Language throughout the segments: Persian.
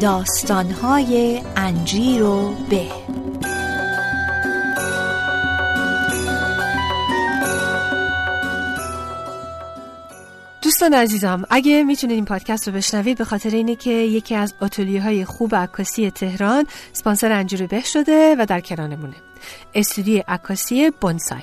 داستانهای انجیر و به. دوستان عزیزم اگه می‌تونید این پادکست رو بشنوید به خاطر اینه که یکی از آتلیه های خوب عکاسی تهران سپانسر انجیر به شده و در کنارمونه. استودیو عکاسی بونسای.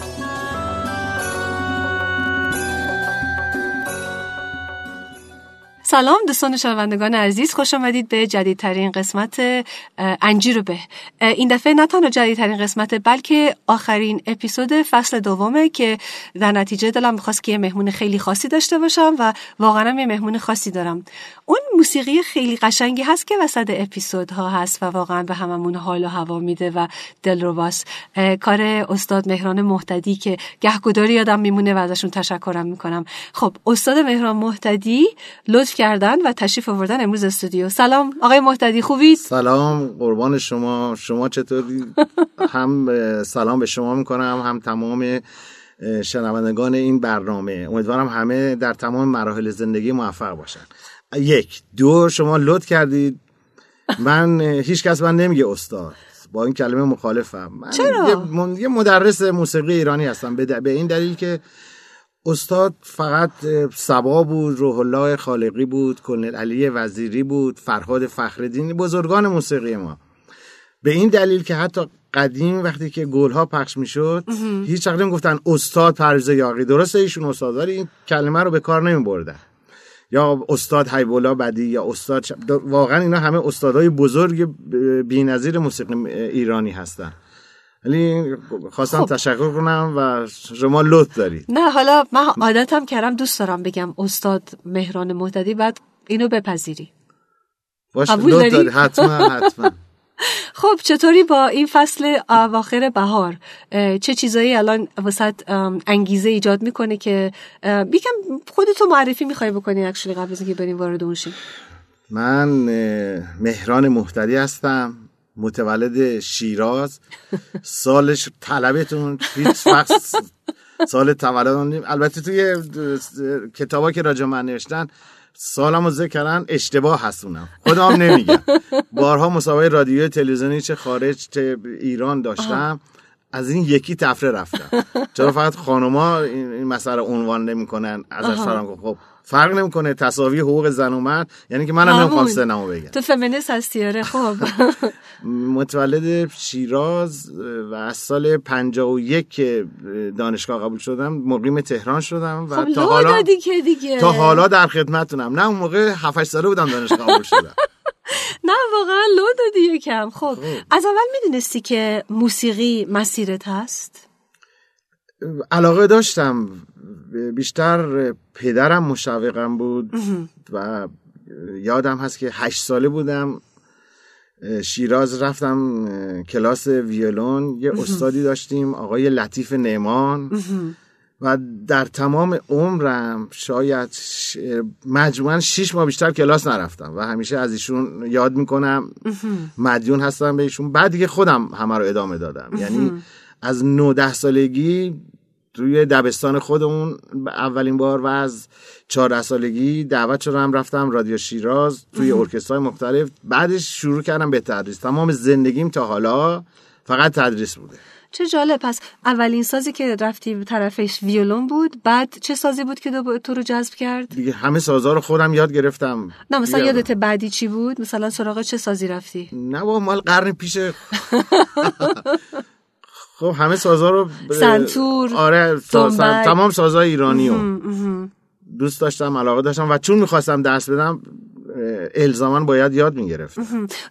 سلام دوستان شنوندگان عزیز خوش آمدید به جدیدترین قسمت انجیر به. این دفعه نه تنها جدیدترین قسمت بلکه آخرین اپیزود فصل دومه که در نتیجه دلم می‌خواست که یه مهمون خیلی خاصی داشته باشم و واقعا یه مهمون خاصی دارم. اون موسیقی خیلی قشنگی هست که وسط اپیزودها هست و واقعا به هممون حال و هوا میده و دل رو باس کار استاد مهران محتدی که گهگداری یادم میمونه و ازشون تشکرم می‌کنم. خب استاد مهران محتدی لطف کردن و تشریف آوردن امروز استودیو. سلام آقای محتدی خوبید سلام قربان شما. شما چطوری؟ هم سلام به شما می‌کنم هم تمام شنوندگان این برنامه. امیدوارم همه در تمام مراحل زندگی موفق باشن. یک دو شما لطف کردید. من هیچ کس من نمیگه استاد. با این کلمه مخالفم. من چرا؟ یه مدرس موسیقی ایرانی هستم. به این دلیل که استاد فقط سبا بود روح الله خالقی بود کلنل علی وزیری بود فرهاد فخردین بزرگان موسیقی ما. به این دلیل که حتی قدیم وقتی که گل ها پخش می‌شد هیچ وقت گفتن استاد پرویز یاقی. درسته ایشون استاد ولی این کلمه رو به کار نمی بردن یا استاد حیبولا بدی یا استاد واقعا اینا همه استادای بزرگ بی‌نظیر موسیقی ایرانی هستن. ولی خواستم خب. تشکر کنم و شما لطف دارید. نه حالا من عادتم کردم دوست دارم بگم استاد مهران مهددی بعد اینو بپذیری. باشه لطف داری؟ حتما حتما. خب چطوری با این فصل اواخر بهار؟ چه چیزایی الان وسط انگیزه ایجاد می‌کنه که بیکم خودتو معرفی می‌خوای بکنی اکشلی قبل از اینکه بریم وارد اون من مهران محتدی هستم. متولد شیراز. سالش طلبتون هیچ وقت سال تولد البته توی کتابا که راجع من نوشتن سالمو ذکر کردن اشتباه هستونم خودم نمیگم. بارها مسابقه رادیوی تلویزیونی چه خارج چه ایران داشتم. از این یکی تفره رفتم. چرا فقط خانوما این مسئله عنوان نمی‌کنن؟ ازش فرام خب فرق نمی‌کنه تساوی حقوق زن و مرد یعنی که منم نمی‌خوام سنمو بگم. تو فمینیست هستی آره خب. متولد شیراز و از سال 51 که دانشگاه قبول شدم مقیم تهران شدم و خب تا حالا دیگه دیگه. تا حالا در خدمتتونم نه اون موقع 7 ساله بودم دانشگاه قبول شدم. نه واقعا لو دادی یکم. خب. خب. از اول می‌دونستی که موسیقی مسیرت هست؟ علاقه داشتم. بیشتر پدرم مشوقم بود و یادم هست که هشت ساله بودم. شیراز رفتم کلاس ویولون. یه استادی داشتیم آقای لطیف نعمان. و در تمام عمرم شاید مجموعا شیش ماه بیشتر کلاس نرفتم و همیشه از ایشون یاد می‌کنم. مدیون هستم به ایشون. بعد دیگه خودم همه رو ادامه دادم. یعنی از 19 سالگی توی دبستان خودمون اولین بار و از 14 سالگی دعوت شدم رفتم رادیو شیراز توی ارکسترهای مختلف. بعدش شروع کردم به تدریس. تمام زندگیم تا حالا فقط تدریس بوده. چه جالب. پس اولین سازی که رفتی طرفش ویولون بود بعد چه سازی بود که تو رو جذب کرد؟ دیگه همه سازا رو خودم یاد گرفتم. نه مثلا یادت بعدی چی بود؟ مثلا سراغ چه سازی رفتی؟ نه با مال قرن پیش خب همه سازا رو سنتور آره تمام سازای ایرانی رو. دوست داشتم علاقه داشتم و چون می‌خواستم درس بدم الزاما باید یاد می‌گرفت.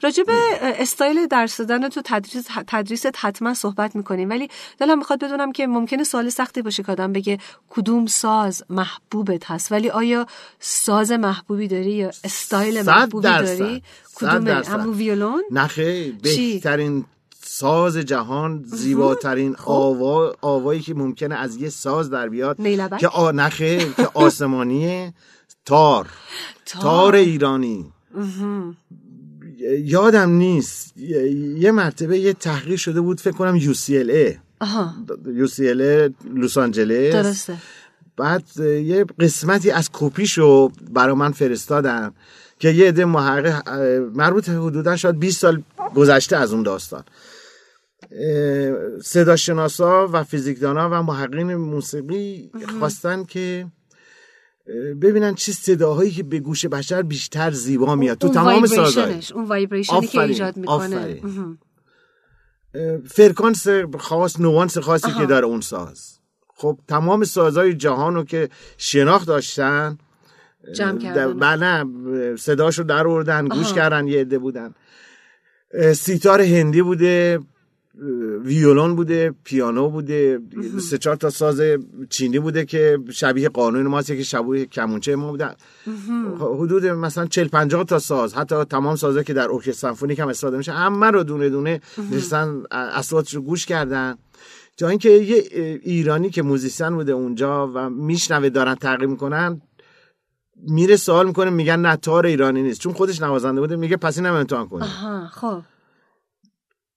راجع به استایل درس دادن تو تدریس تدریست حتما صحبت می‌کنیم. ولی دلم می‌خواد بدونم که ممکنه سوال سختی باشه که آدم بگه کدوم ساز محبوبت هست. ولی آیا ساز محبوبی داری یا استایل محبوبی داری؟ کدوم همون ویولون؟ نخه بهترین ساز جهان زیباترین آوا آوایی که ممکنه از یه ساز در بیاد. نیلبک؟ که آ نخه که آسمانیه. تار. تار. ایرانی. یادم نیست. یه مرتبه یه تحقیق شده بود فکر کنم UCLA UCLA لس آنجلس. درسته. بعد یه قسمتی از کپیشو برا من فرستادن که یه عده محقق مربوط حدودا شاید 20 سال گذشته از اون داستان. صداشناسا و فیزیکدانا و محققین موسیقی خواستن که ببینن چه صداهایی که به گوش بشر بیشتر زیبا میاد. تو تمام سازهای اون وایبریشنی که ایجاد می‌کنه. فرکانس خاص نوانس خاصی که داره اون ساز. خب تمام سازهای جهان رو که شناخت داشتن جمع کردن. بله صداشو در آوردن گوش کردن یه عده بودن. سیتار هندی بوده. ویولون بوده پیانو بوده سه چهار تا ساز چینی بوده که شبیه قانون ماست که شبیه کمونچه ما بودن. حدود مثلا 40 50 تا ساز حتی تمام سازه که در ارکستر سمفونیک هم استفاده میشه همه رو دونه دونه نشستن اصواتش رو گوش کردن. تا اینکه یه ایرانی که موزیسین بوده اونجا و میشنوه دارن تقلید می‌کنن میره سوال می‌کنه میگن نه تار ایرانی نیست. چون خودش نوازنده بوده میگه پس اینم امتحان کنه آها خب.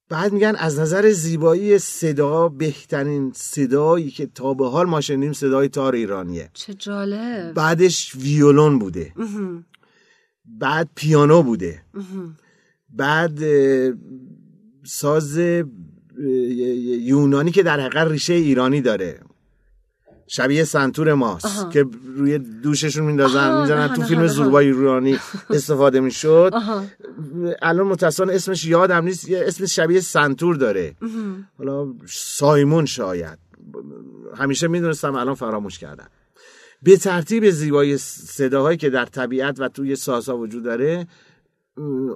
بعد میگن از نظر زیبایی صدا بهترین صدایی که تا به حال ما شنیدیم صدای تار ایرانیه. چه جالب. بعدش ویولون بوده. بعد پیانو بوده. بعد ساز یونانی که در حقیقت ریشه ایرانی داره. شبیه سنتور ماست که روی دوششون میندازن می‌زنن تو فیلم. زوربای ایرانی استفاده می‌شد. الان متاسفانه اسمش یادم نیست یه اسم شبیه سنتور داره. حالا سایمون شاید. همیشه می‌دونستم الان فراموش کردم. به ترتیب زیبایی صداهایی که در طبیعت و توی سازها وجود داره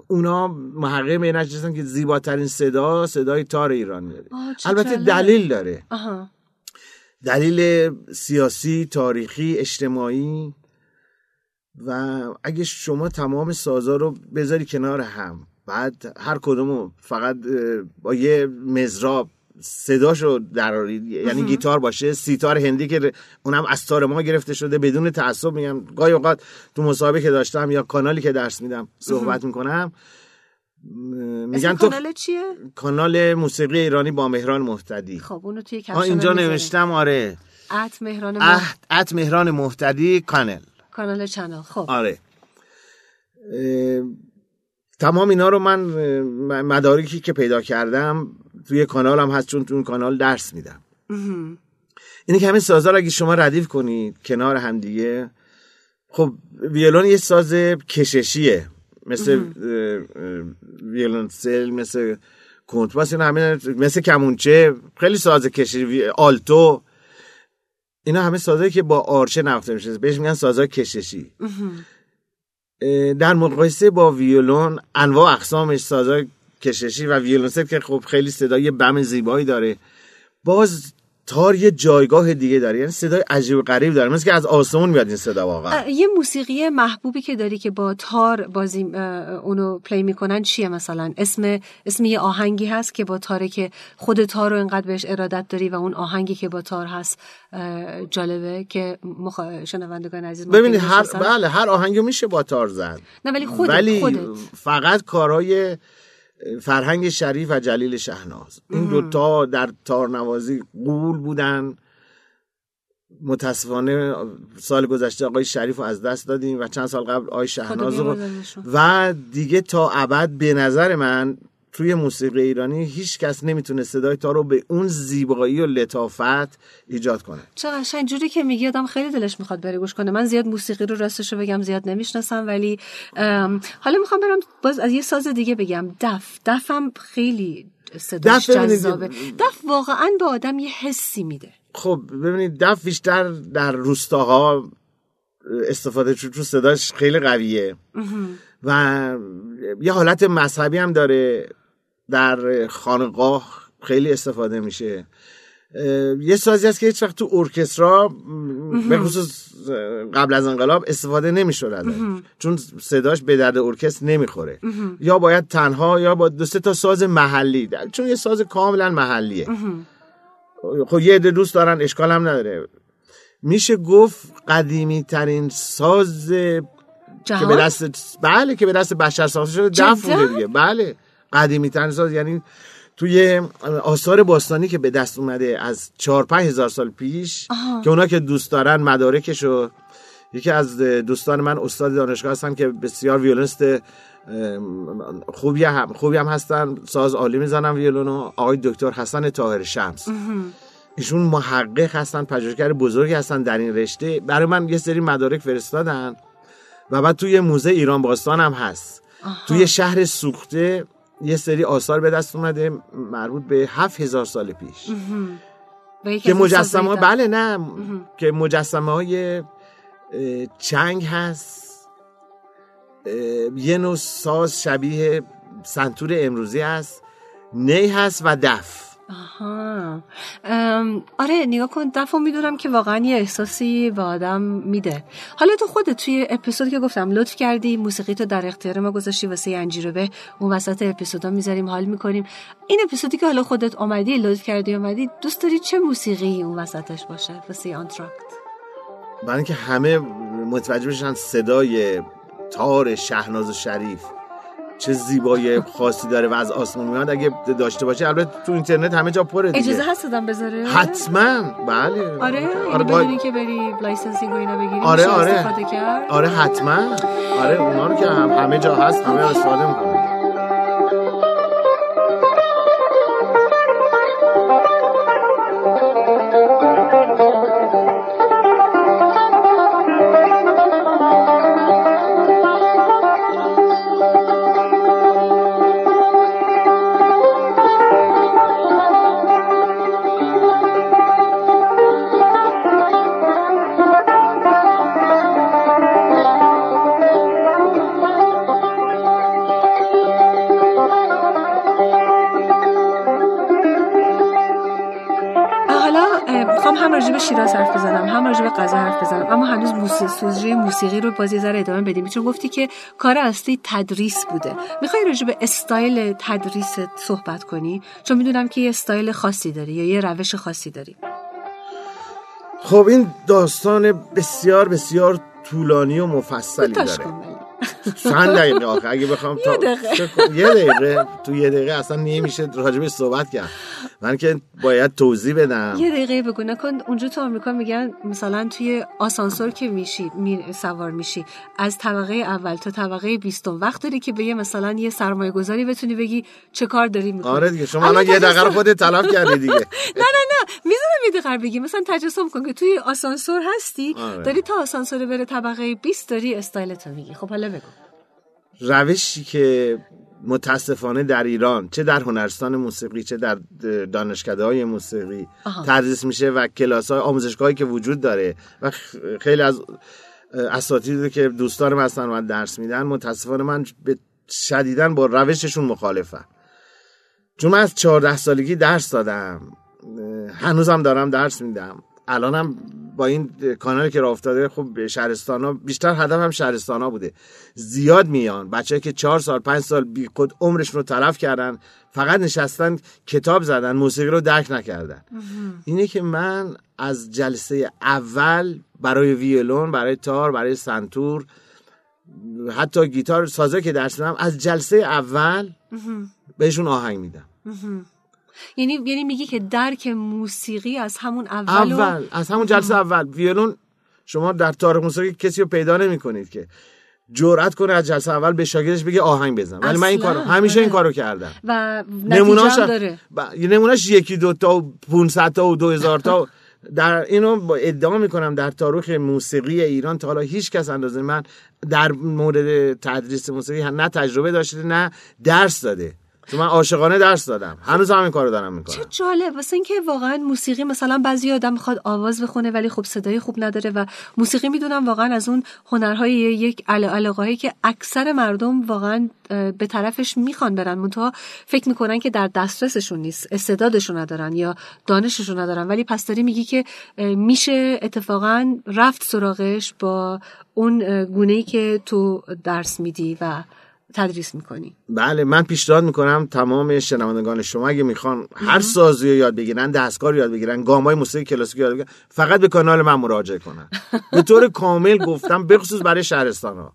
اونا محقق به که زیباترین صدا صدای تار ایرانی داره. البته. دلیل داره. آها. دلیل سیاسی تاریخی اجتماعی. و اگه شما تمام سازا رو بذاری کنار هم بعد هر کدومو فقط با یه مزراب صداشو درارید یعنی گیتار باشه سیتار هندی که اونم از تار ما گرفته شده بدون تعصب میگم گاهی اوقات تو مسابقه که داشتم یا کانالی که درس میدم صحبت می‌کنم. میگن تو کانال چیه؟ کانال موسیقی ایرانی با مهران مهتدی. خب اونو توی caption اینجا نوشتم آره. at مهران مه... at, مهران مهتدی کانل. کانال channel. خب. آره. اه، تمام اینا رو من مدارکی که پیدا کردم توی کانالم هست چون تو اون کانال درس میدم. اینه که همین سازا رو اگه شما ردیف کنید کنار هم دیگه خب ویولون یه ساز کششیه. مثل ویولنسل مثل کنترباس اینا همه مثل کمونچه خیلی ساز کششی وی- آلتو. اینا همه سازایی که با آرشه نواخته میشه. بهش میگن سازای کششی. در مقایسه با ویولون انواع اقسامش سازای کششی و ویولونسل که خب خیلی صدای بم زیبایی داره. باز تار یه جایگاه دیگه داره. یعنی صدای عجیب و غریب داره. مثل که از آسمون میاد این صدا واقعا. یه موسیقی محبوبی که داری که با تار بازی اونو پلی می‌کنن چیه مثلا؟ اسم اسم یه آهنگی هست که با تاره که خود تار رو انقدر بهش ارادت داری و اون آهنگی که با تار هست جالبه که مخ... شنوندگان عزیز ببینید هر. بله هر آهنگو میشه با تار زد. نه ولی خودت ولی خودت. فقط کارهای فرهنگ شریف و جلیل شهناز. این دوتا در تارنوازی قول بودن. متاسفانه سال گذشته آقای شریف رو از دست دادیم و چند سال قبل آقای شهناز رو. و دیگه تا ابد به نظر من توی موسیقی ایرانی هیچ کس نمی‌تونه صدای تار رو به اون زیبایی و لطافت ایجاد کنه. چه قشنگ جوری که میگی آدم خیلی دلش می‌خواد بره گوش کنه. من زیاد موسیقی رو راستش بگم زیاد نمی‌شناسم ولی حالا می‌خوام برم باز از یه ساز دیگه بگم. دف دفم خیلی صداش جذابه. دف واقعا به آدم یه حسی میده. خب ببینید دف بیشتر در روستاها استفاده شد چون صداش خیلی قویه. و یه حالت مذهبی هم داره. در خانقاه خیلی استفاده میشه. یه سازی هست که هیچ وقت تو ارکسترا به خصوص قبل از انقلاب استفاده نمی‌شد ازش چون صداش به درد ارکستر نمی‌خوره. یا باید تنها یا با دو سه تا ساز محلی. چون یه ساز کاملا محلیه. خب یه عده دوست دارن اشکال هم نداره. میشه گفت قدیمی ترین ساز که به دست بله که به دست بشر ساخته شده. دف بوده دیگه. بله. قدیمی ترین ساز یعنی توی آثار باستانی که به دست اومده از چهار پنج هزار سال پیش آها. که اونا که دوست دارن مدارکشو یکی از دوستان من استاد دانشگاه هستن که بسیار ویولنست خوبی هم خوبی هم هستن. ساز عالی می‌زنن ویولونو آقای دکتر حسن طاهر شمس. ایشون محقق هستن پژوهشگر بزرگی هستن در این رشته. برای من یه سری مدارک فرستادن و بعد توی موزه ایران باستان هم هست. توی شهر سوخته یه سری آثار به دست اومده مربوط به هفت هزار سال پیش. که مجسمه بله نه. که مجسمه های چنگ هست. یه نوع ساز شبیه سنتور امروزی هست. نی هست و دف. آها. ام، آره نگاه کن دفعه می‌دونم که واقعا یه احساسی به آدم میده. حالا تو خودت توی اپیزود که گفتم لطف کردی موسیقی تو در اختیار ما گذاشتی واسه انجیرو به اون وسط اپیزودا می‌ذاریم حال می‌کنیم. این اپیزودی که حالا خودت آمدی لطف کردی اومدی دوست داری چه موسیقی اون وسطش باشه؟ واسه آنتراکت برای اینکه همه متوجه بشن صدای تار شهناز شریف. چه زیبایی خاصی داره و از آسمون میاد. اگه داشته باشه البته تو اینترنت همه جا پره دیگه. اجازه هست دادم بذاره؟ حتما. بله. آره آره, باید- که بری licensing و اینا بگیری آره آره. استفاده کرد. آره حتما. آره اونا رو که هم همه جا هست همه استفاده می‌کنن. به شیراز حرف بزنم هم راجع به غزه حرف بزنم اما هنوز موسیقی سوژه موسیقی رو باز یه ذره ادامه بدیم. چون گفتی که کار اصلی تدریس بوده. می‌خوای راجع به استایل تدریس صحبت کنی؟ چون می‌دونم که یه استایل خاصی داری یا یه روش خاصی داری. خب این داستان بسیار بسیار طولانی و مفصلی داره. چند دقیقه آخه؟ اگه بخوام تا یه دقیقه. تو یه دقیقه اصلا نمیشه راجبش صحبت کرد. من که باید توضیح بدم. یه دقیقه بگو. نکن اونجا تو آمریکا میگن مثلا توی آسانسور که میشی می سوار میشی. از طبقه اول تا طبقه بیستم. وقت داری که به یه مثلا یه سرمایه گذاری بتونی بگی چه کار داری می‌کنی. آره دیگه شما الان یه دقیقه رو خودت تلف کردی دیگه. نه نه نه. می‌ذارم یه دقیقه بگی. مثلا تجسم کن که توی آسانسور هستی آره. داری تا آسانسور بره طبقه 20 داری استایلتو میگی. خب حالا بگو. روشی که متاسفانه در ایران چه در هنرستان موسیقی چه در دانشکده های موسیقی. تدریس میشه و کلاس های آموزشگاهی که وجود داره و خیلی از اساتیدی که دوستان من هستن و درس میدن متاسفانه من به شدیدن با روششون مخالفم چون من از 14 سالگی درس دادم هنوزم دارم درس میدم الانم با این کانالی که راه افتاده خب شهرستان ها بیشتر هدف هم شهرستان ها بوده. زیاد میان. بچه که چهار سال پنج سال بی خود عمرشون رو تلف کردن فقط نشستن کتاب زدن موسیقی رو درک نکردن. اینه که من از جلسه اول برای ویولون برای تار برای سنتور حتی گیتار سازه که درس میدم از جلسه اول بهشون آهنگ میدم. یعنی یعنی میگی که درک موسیقی از همون اول, و- اول از همون جلسه اول. ویولون شما در تاریخ موسیقی کسی رو پیدا نمی کنید که جرأت کنه از جلسه اول به شاگردش بگه آهنگ بزن. ولی من این کارو همیشه این آره. کارو کردم. و هم داره. ب- نمونهش یکی دو تا و 500 تا و 2000 تا در اینو با ادعا می‌کنم در تاریخ موسیقی ایران تا حالا هیچ کس اندازه من در مورد تدریس موسیقی نه تجربه داشته نه درس داده. تو من عاشقانه درس دادم. هنوز همین کارو دارم چه می‌کنم جالب. واسه اینکه واقعا موسیقی مثلا بعضی آدم می‌خواد آواز بخونه ولی خب صدای خوب نداره و موسیقی می‌دونم واقعا از اون هنرهای یک علاقه که اکثر مردم واقعا به طرفش می‌خوان برن. منتها فکر می‌کنن که در دسترسشون نیست. استعدادشون ندارن یا دانششون ندارن. ولی پس داری میگی که میشه اتفاقا رفت سراغش با اون گونه ای که تو درس میدی و تدریس می‌کنی. بله من پیشنهاد می‌کنم تمام شنوندگان شما اگه می‌خوان هر سازی رو یاد بگیرن دستگاه رو یاد بگیرن گامای موسیقی کلاسیک یاد بگیرن فقط به کانال من مراجعه کنن. به طور کامل گفتم بخصوص برای شهرستان ها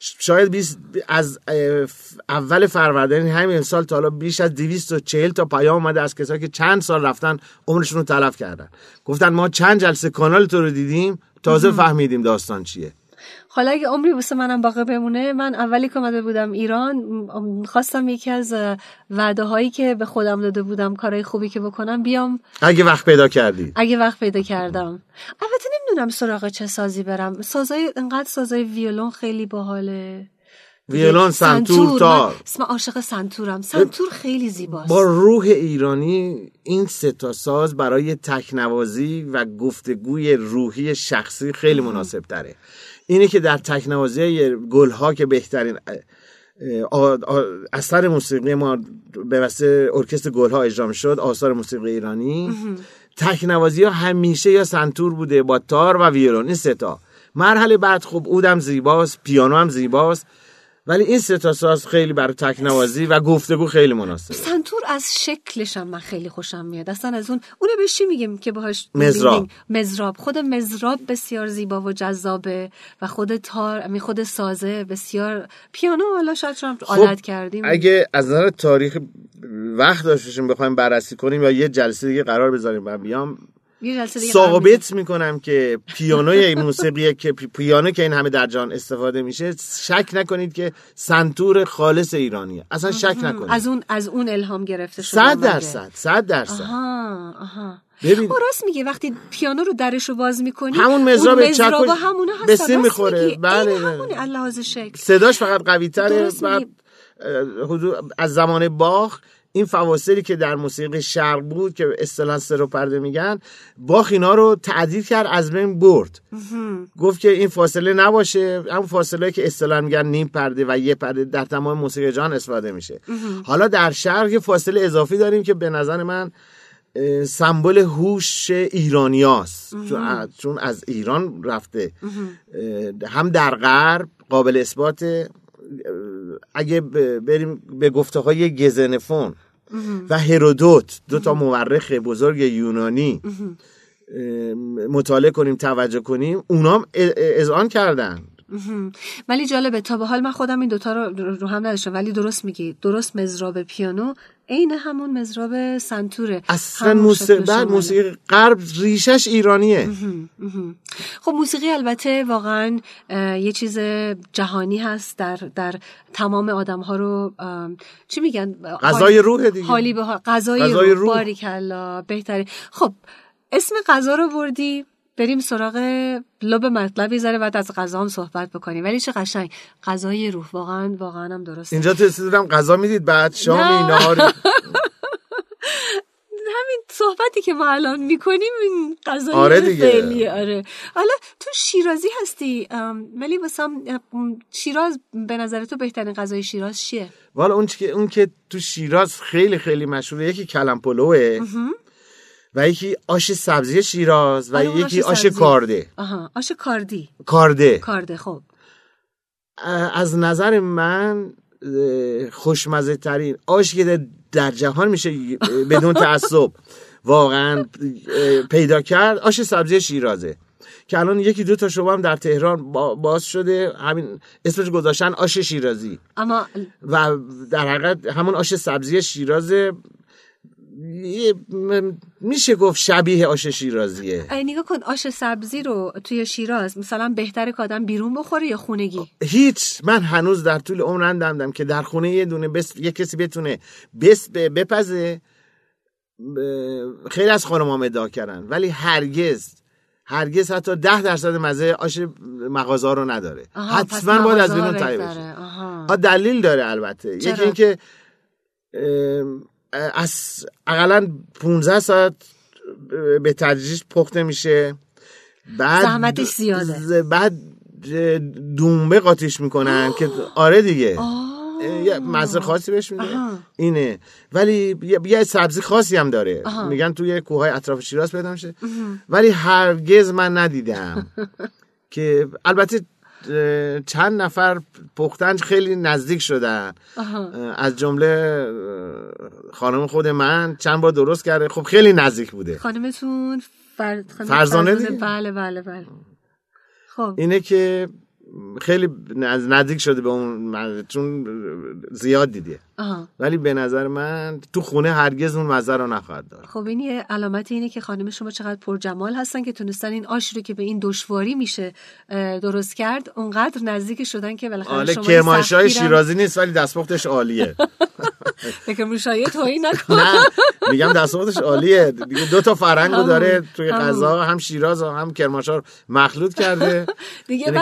شاید 20 از اول فروردین همین سال تا حالا بیش از 240 تا پیام اومده از کسایی که چند سال رفتن عمرشون رو تلف کردن. گفتن ما چند جلسه کانال تو رو دیدیم تازه فهمیدیم داستان چیه. حالا اگه عمری واسه منم باقی بمونه من اولی که اومده بودم ایران خواستم یکی از وعده هایی که به خودم داده بودم کارهای خوبی که بکنم بیام. اگه وقت پیدا کردی. اگه وقت پیدا کردم. البته نمی‌دونم سراغ چه سازی برم. سازای انقدر سازای ویولون خیلی باحاله. ویولون سنتور. تار اسم عاشق سنتورم. سنتور خیلی زیباست. با روح ایرانی این سه تا ساز برای تکنوازی و گفتگوی روحی شخصی خیلی مناسب تره. اینه که در تکنوازی گلها که بهترین اثر موسیقی ما به واسه ارکستر گلها اجرا شد آثار موسیقی ایرانی. تکنوازی ها همیشه یا سنتور بوده با تار و ویولون این سه تا. مرحله بعد خب اودم زیباست پیانو هم زیباست. ولی این سه تا ساز خیلی برای تکنوازی و گفتگو خیلی مناسبه سنتور از شکلش هم من خیلی خوشم میاد. اصلا از اون اونو به چی میگیم که باهاش مزراب. مزراب. خود مزراب بسیار زیبا و جذابه و خود تار می خود سازه بسیار پیانو حالا شاید شما عادت کردیم. خب، اگه از نظر تاریخ وقت داشتیم بخوایم بررسی کنیم یا یه جلسه دیگه قرار بذاریم و بیام ثابت می‌کنم که پیانوی موسیقی که پی- پیانو که این همه در جهان استفاده میشه شک نکنید که سنتور خالص ایرانیه. اصلا شک نکنید. از اون از اون الهام گرفته شده صد اومده. درصد صد درصد. آها آها. ببین. او راست میگه وقتی پیانو رو درش رو باز می‌کنی همون مزراب و همونه هستن. به سیم می‌خوره. بله،. همونه شکل. صداش فقط قوی تره حدود از زمان باخ این فواصلی که در موسیقی شرق بود که اصطلاحا سرو پرده میگن باخ اینا رو تعدیل کرد از بین برد. گفت که این فاصله نباشه همون فاصله که اصطلاحا میگن نیم پرده و یه پرده در تمام موسیقی جهان استفاده میشه. حالا در شرق یه فاصله اضافی داریم که به نظر من سمبل هوش ایرانیاست. چون از- ایران رفته. هم در غرب قابل اثبات اگه بریم به گفته های گزنفون. و هرودوت دو تا مورخ بزرگ یونانی مطالعه کنیم توجه کنیم اونام اذعان کردن. ولی جالبه تا به حال من خودم این دوتا رو رو هم نداشتم. ولی درست میگی. درست مزراب پیانو عین همون مزراب سنتوره. اصلا موسیقی. موسیقی غرب ریشش ایرانیه. خب موسیقی البته واقعا یه چیز جهانی هست در در تمام آدم ها رو چی میگن؟ غذای روح دیگه. حالی به غذای روح. روح. باریکلا بهتره خب اسم غذا رو بردی. بریم سراغ لب مطلبی ذره بعد از غذا هم صحبت بکنیم. ولی چه قشنگ. غذای روح. واقعا واقعا هم درسته. اینجا تو غذا می‌دید بعد شامی نه. نهاری همین صحبتی که ما الان می‌کنیم این غذای آره دیگه. آره. حالا تو شیرازی هستی؟ ولی واسم شیراز به نظر تو بهترین غذای شیراز چیه؟ والا اون که اون که تو شیراز خیلی خیلی مشهوره. یکی کلم پلوه و یکی آش سبزی شیراز و آره، یکی آش آش. کارده. آها آش کاردی. کارده. کارده خب. از نظر من خوشمزه ترین آشی که در- جهان میشه بدون تعصب. واقعا پیدا کرد آش سبزی شیرازه. که الان یکی دو تا شعبه هم در تهران با- باز شده. همین اسمش گذاشتن آش شیرازی. اما و در حقیقت همون آش سبزی شیرازه میشه گفت شبیه آش شیرازیه. نگاه کن آش سبزی رو توی شیراز مثلا بهتره که آدم بیرون بخوره یا خونگی؟ هیچ. من هنوز در طول عمرم ندیدم که در خونه یه دونه بس یه کسی بتونه بس بپزه. ب- خیلی از خانم ادعا کردن ولی هرگز هرگز حتی ده درصد مزه آش مغازه رو نداره. حتما باید از بیرون تهیه. بشه. دلیل داره البته؟ یکی اینکه از اقلا 15 ساعت به تدریج پخته میشه بعد زحمتش زیاده. بعد دومبه قاطیش می‌کنن که آره دیگه. یه مزه خاصی بهش میده. اینه. ولی یه سبزی خاصی هم داره. میگن توی کوههای اطراف شیراز پیدا میشه. ولی هرگز من ندیدم که البته چند نفر پختن خیلی نزدیک شدن. از جمله خانم خود من چند بار درست کرده. خب خیلی نزدیک بوده. خانمتون فر... فرزانه, بله بله بله. خب. اینه که خیلی نزدیک شده به اون چون زیاد دیده ولی به نظر من تو خونه هرگز اون مزه رو نخواهد داد. خب این یه علامت اینه که خانم شما چقدر پر جمال هستن که تونستن این آش رو که به این دشواری میشه درست کرد اونقدر نزدیک شدن که بالاخره شما کرمانشاه شیرازی نیست ولی دستپختش عالیه. کرمانشاهی تویی نکن. نه میگم دستپختش عالیه. دیگه دو تا فرنگو داره توی غذا هم شیراز و هم کرمانشاه مخلوط کرده. دیگه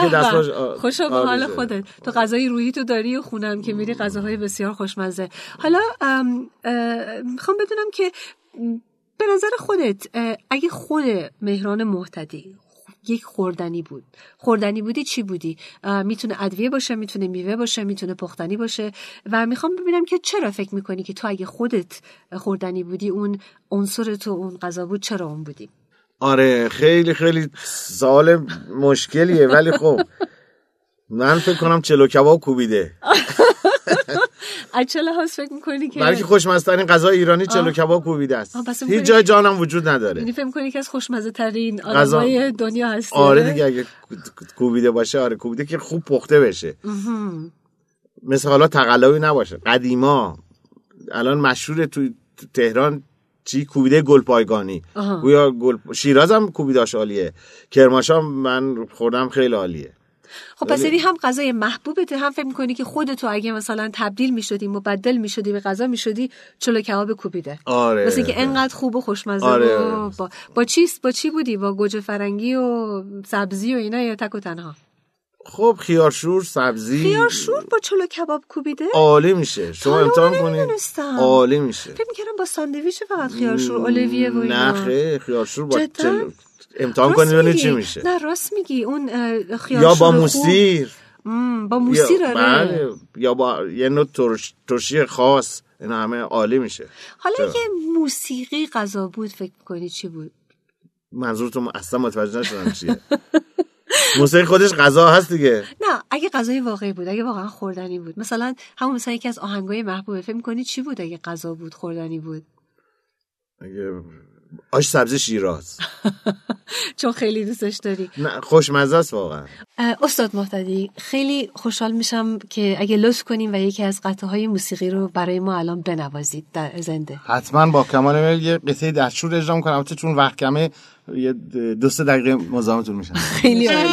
خوشا به حال خودت. تو غذای روحی تو داری و خونم که میری غذاهای بسیار خوشمزه حالا می‌خوام بدونم که به نظر خودت اگه خود مهران محتدی یک خوردنی بود خوردنی بودی چی بودی؟ می‌تونه ادویه باشه می‌تونه میوه باشه می‌تونه پختنی باشه و می‌خوام ببینم که چرا فکر می‌کنی که تو اگه خودت خوردنی بودی اون عنصر تو اون غذا بود چرا اون بودی؟ آره خیلی خیلی سوال مشکلیه ولی خب من فکر کنم چلو کباب کوبیده. از چه لحاظ فکر می‌کنی که بلکه خوشمزه غذا ایرانی چلو کباب کوبیده است. هیچ جای جانم وجود نداره. یعنی فکر می‌کنی که از خوشمزه ترین غذای دنیا هست آره دیگه اگه کوبیده باشه آره کوبیده که خوب پخته بشه. مثل حالا تقلایی نباشه. قدیما. الان مشهور تو تهران چی؟ کوبیده گل پایگانی گویا گل شیراز هم کوبیداش عالیه. کرماشا من خوردم خیلی عالیه. خب پس یعنی هم غذای محبوبته هم فکر می‌کنی که خودتو اگه مثلا تبدیل می‌شدی مبدل می‌شدی به غذا می‌شدی چلو کباب کوبیده. آره. مثل که انقدر خوب و خوشمزه آره. با با چی با چی بودی؟ با گوجه فرنگی و سبزی و اینا یا تک و تنها؟ خب خیارشور سبزی. خیارشور با چلو کباب کوبیده؟ عالی میشه. شما امتحان کنید. عالی میشه. فکر می‌کردم با ساندویچ فقط خیارشور اولویه و اینا. نه خیارشور با چلو امتحان کنید ببینید چی میشه؟ نه راست میگی. اون یا با موسیر. با موسیر آره. بله یا با یه نوع ترش، ترشی خاص. این همه عالی میشه. حالا اگه موسیقی غذا بود فکر کنی چی بود؟ منظورتون اصلا متوجه نشدم چیه. موسیقی خودش غذا هست دیگه. نه اگه غذای واقعی بود اگه واقعا خوردنی بود. مثلا همون مثلا یکی از آهنگای محبوبه. فکر می‌کنی چی بود اگه غذا بود خوردنی بود؟ اگه آش سبزی شیراز. چون خیلی دوستش داری. نه خوشمزه است واقعا. استاد محتدی خیلی خوشحال میشم که اگه لطف کنیم و یکی از قطعه های موسیقی رو برای ما الان بنوازید در زنده. حتما با کمال یه قطعه دستشور اجرا می‌کنم. البته چون وقت کمه یه دو سه دقیقه مزاحمتون میشم. خیلی عالی.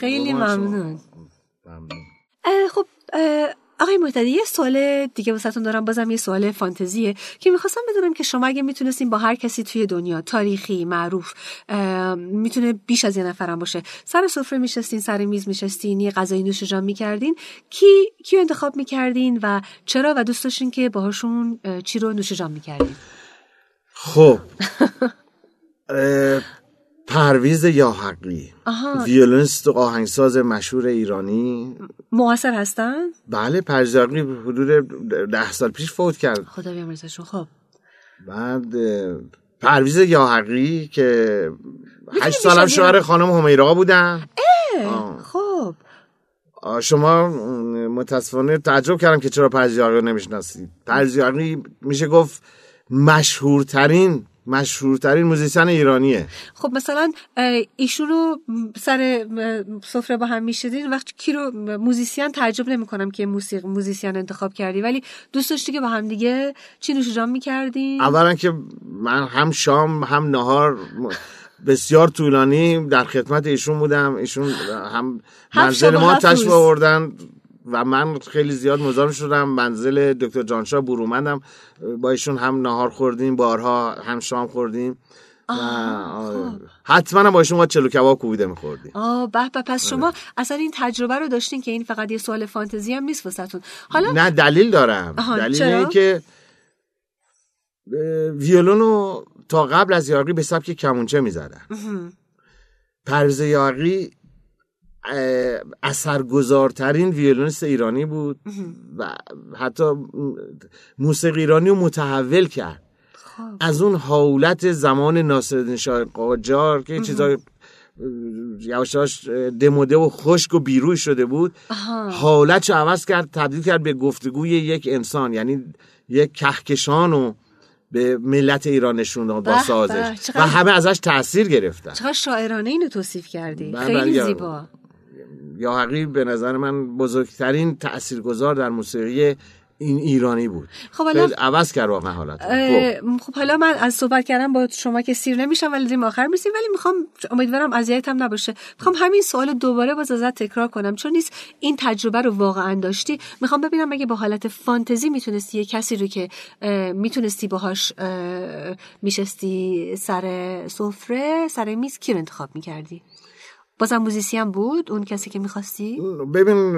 خیلی. ممنون. خب آقای محتدی یه سوال دیگه واسهتون دارم بازم یه سوال فانتزیه که می‌خواستم بدونم که شما اگه می‌تونستین با هر کسی توی دنیا تاریخی معروف می‌تونه بیش از یه نفرم باشه سر سفره میشستین سر میز میشستین یه غذای نوش جان می‌کردین کی کیو انتخاب می‌کردین و چرا و دوست داشتین که باهاشون اه، چی رو نوش جان می‌کردین؟ خب. پرویز یاحقی آها. ویولنست و آهنگساز مشهور ایرانی. موثر هستن؟ بله پرویز یاحقی حدود ده سال پیش فوت کرد. خدا بیامرزشون. خب. بعد پرویز یاحقی که هشت سالم شوهر خانم حمیرا بودن. خب. شما متاسفانه تعجب کردم که چرا رو نمی‌شناسید. پرویز یاحقی میشه گفت مشهورترین مشهورترین موزیسین ایرانیه. خب مثلا ایشون رو سر سفره با هم می‌شدین وقتی کی رو موزیسین تعجب نمی‌کنم که موسیق موزیسین انتخاب کردی ولی دوست داشتی که با هم دیگه چی نوش جان می‌کردین؟ اولا که من هم شام هم نهار بسیار طولانی در خدمت ایشون بودم. ایشون هم منزل ما تشریف روز. آوردن. و من خیلی زیاد مزاحم شدم. منزل دکتر جانشاه برومندم. با ایشون هم نهار خوردیم بارها هم شام خوردیم. و آه، حتما هم با ایشون ما چلو کباب کوبیده میخوردیم. آه به به پس شما اصلا این تجربه رو داشتین که این فقط یه سوال فانتزی هم نیست واسهتون. حالا نه دلیل دارم. دلیل؟ اینه که اه، ویولونو تا قبل از یاقی به سبک کمونچه می‌زدن. پرویز یاقی اثرگذارترین ویولونیست ایرانی بود و حتی موسیقی ایرانی رو متحول کرد. خب. از اون حولت زمان ناصرالدین شاه قاجار که چیزای یواش یواش دموده و خشک و بیروی شده بود حالت رو عوض کرد تبدیل کرد به گفتگوی یک انسان یعنی یک کهکشان رو به ملت ایران نشون با سازش. و همه ازش تاثیر گرفتن. چقدر شاعرانه اینو توصیف کردی. بله، خیلی بله. زیبا. یا حقیق به نظر من بزرگترین تاثیرگذار در موسیقی این ایرانی بود خب الان- خیلی عوض کرد واقعا حالت. خب. خب حالا من از صحبت کردم با شما که سیر نمیشم ولی داریم آخر میسیم ولی می‌خوام امیدوارم اذیتم نباشه می‌خوام همین سوال دوباره باز ازت تکرار کنم چون نیست این تجربه رو واقعا داشتی می‌خوام ببینم اگه با حالت فانتزی می‌تونستی یه کسی رو که می‌تونستی باهاش اه، میشستی سر سفره سر میز کی رو انتخاب می‌کردی بازم موزیسین بود؟ اون کسی که می‌خواستی؟ ببین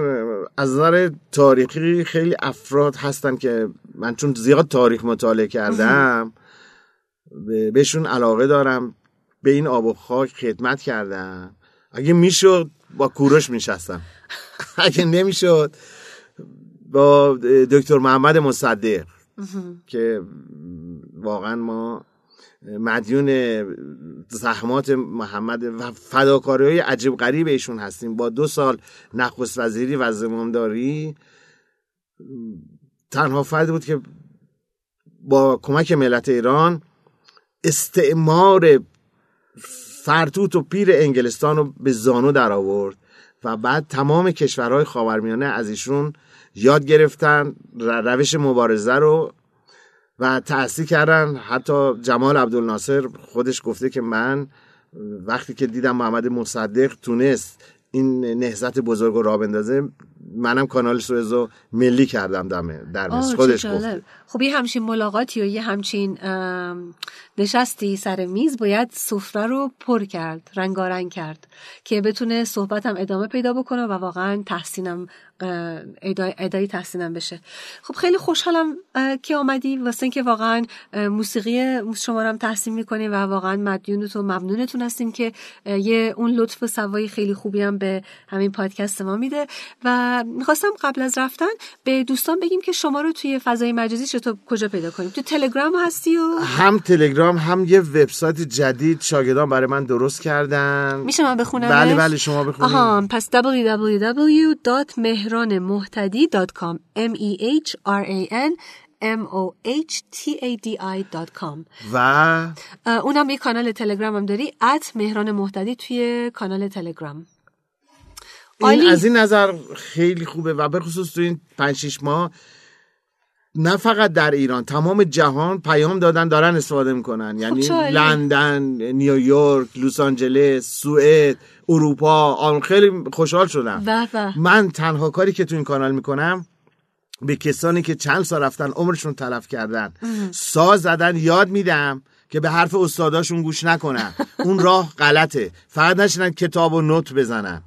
از نظر تاریخی خیلی افراد هستن که من چون زیاد تاریخ مطالعه کردم به- بهشون علاقه دارم به این آب و خاک خدمت کردم. اگه می‌شد با کوروش میشستم اگه نمی‌شد با دکتر محمد مصدق که واقعا ما مدیون زحمات محمد و فداکاری های عجیب غریب ایشون هستیم. با دو سال نخست وزیری و زمامداری تنها فردی بود که با کمک ملت ایران استعمار فرتوت و پیر انگلستان رو به زانو در آورد و بعد تمام کشورهای خاورمیانه از ایشون یاد گرفتن روش مبارزه رو و تأثیر کردن حتی جمال عبدالناصر خودش گفته که من وقتی که دیدم محمد مصدق تونست این نهزت بزرگ رو راه بندازه منم کانال سوئز رو ملی کردم دم در مصر خودش. گفته خب یه همچین ملاقاتی و یه همچین نشستی سر میز باید سفره رو پر کرد رنگارنگ کرد که بتونه صحبتم ادامه پیدا بکنه و واقعا تحسینم ادای, ادای تحسینم بشه. خب خیلی خوشحالم که آمدی. واسه اینکه واقعا موسیقی شما رو هم تحسین می‌کنیم و واقعا مدیونتون و ممنونتون هستیم که یه اون لطف و سوایی خیلی خوبی هم به همین پادکست ما میده. و می‌خواستم قبل از رفتن به دوستان بگیم که شما رو توی فضای مجازی چطور کجا پیدا کنیم؟ تو تلگرام هستی و هم تلگرام هم یه وبسایت جدید شاگردان برای من درست کردن. میشه من بخونم بله بله شما بخونید. آها پس www.mehranmohtadi.com m e h r a n m o h t a d i.com و اونم یه کانال تلگرام هم داری ات مهران مهتدی توی کانال تلگرام. این. از این نظر خیلی خوبه و به خصوص تو این پنج شیش ماه نه فقط در ایران تمام جهان پیام دادن دارن استفاده می‌کنن. یعنی چه عالی. لندن نیویورک لس آنجلس سوئد اروپا آن خیلی خوشحال شدم. من تنها کاری که تو این کانال می‌کنم به کسانی که چند سال رفتن عمرشون تلف کردن ساز زدن یاد میدم که به حرف استاداشون گوش نکنن. اون راه غلطه. فقط نشینن کتاب و نوت بزنن.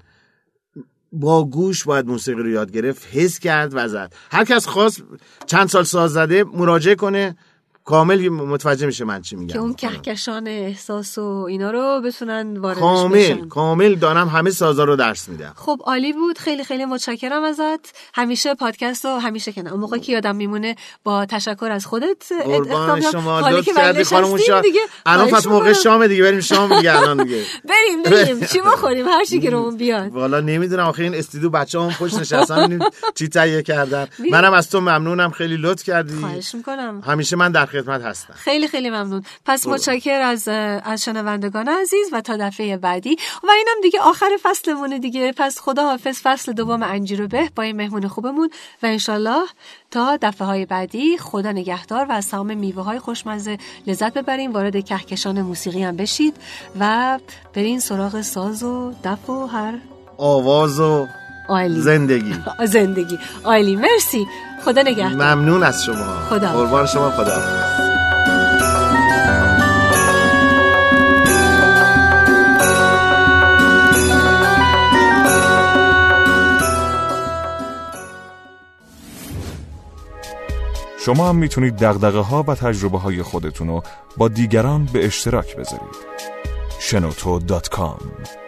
با گوش باید موسیقی رو یاد گرفت حس کرد و زد. هر کس خواست چند سال ساز زده مراجعه کنه. کامل متوجه میشه من چی میگم. که اون کهکشان احساس و اینا رو بتونن واردش کامل بشن. کامل. دارم همه سازا رو درس میدم خب عالی بود. خیلی خیلی متشکرم ازت. همیشه پادکست رو همیشه که نه اون موقع که یادم میمونه با تشکر از خودت قربان. شما. لطف کردی. خانم شا دیگه. الان پس موقع. شام دیگه. بریم شام دیگه الان دیگه. بریم بریم. چی بخوریم؟ هر چی که رومون بیاد. والا نمی‌دونم. آخه این استودیو بچه هم پشت نشستن. چی تهیه کردن. منم از تو ممنونم. خیلی لطف کردی. خواهش می‌کنم. همیشه من در خدمت هستم. خیلی خیلی ممنون. پس متشکر از از شنوندگان عزیز و تا دفعه بعدی. و اینم دیگه آخر فصلمونه دیگه. پس خدا حافظ فصل دوم انجیر و به با این مهمون خوبمون. و انشالله تا دفعه های بعدی خدا نگهدار و از تمام میوه های خوشمزه لذت ببریم. وارد کهکشان موسیقی هم بشید و برین سراغ ساز و دف و هر. آواز و عالی. زندگی. زندگی. عالی. مرسی. خدا نگهدار. ممنون از شما. خدا. قربان شما خدا شما هم می‌تونید دغدغه ها و تجربه های خودتون رو با دیگران به اشتراک بذارید. شنوتو.com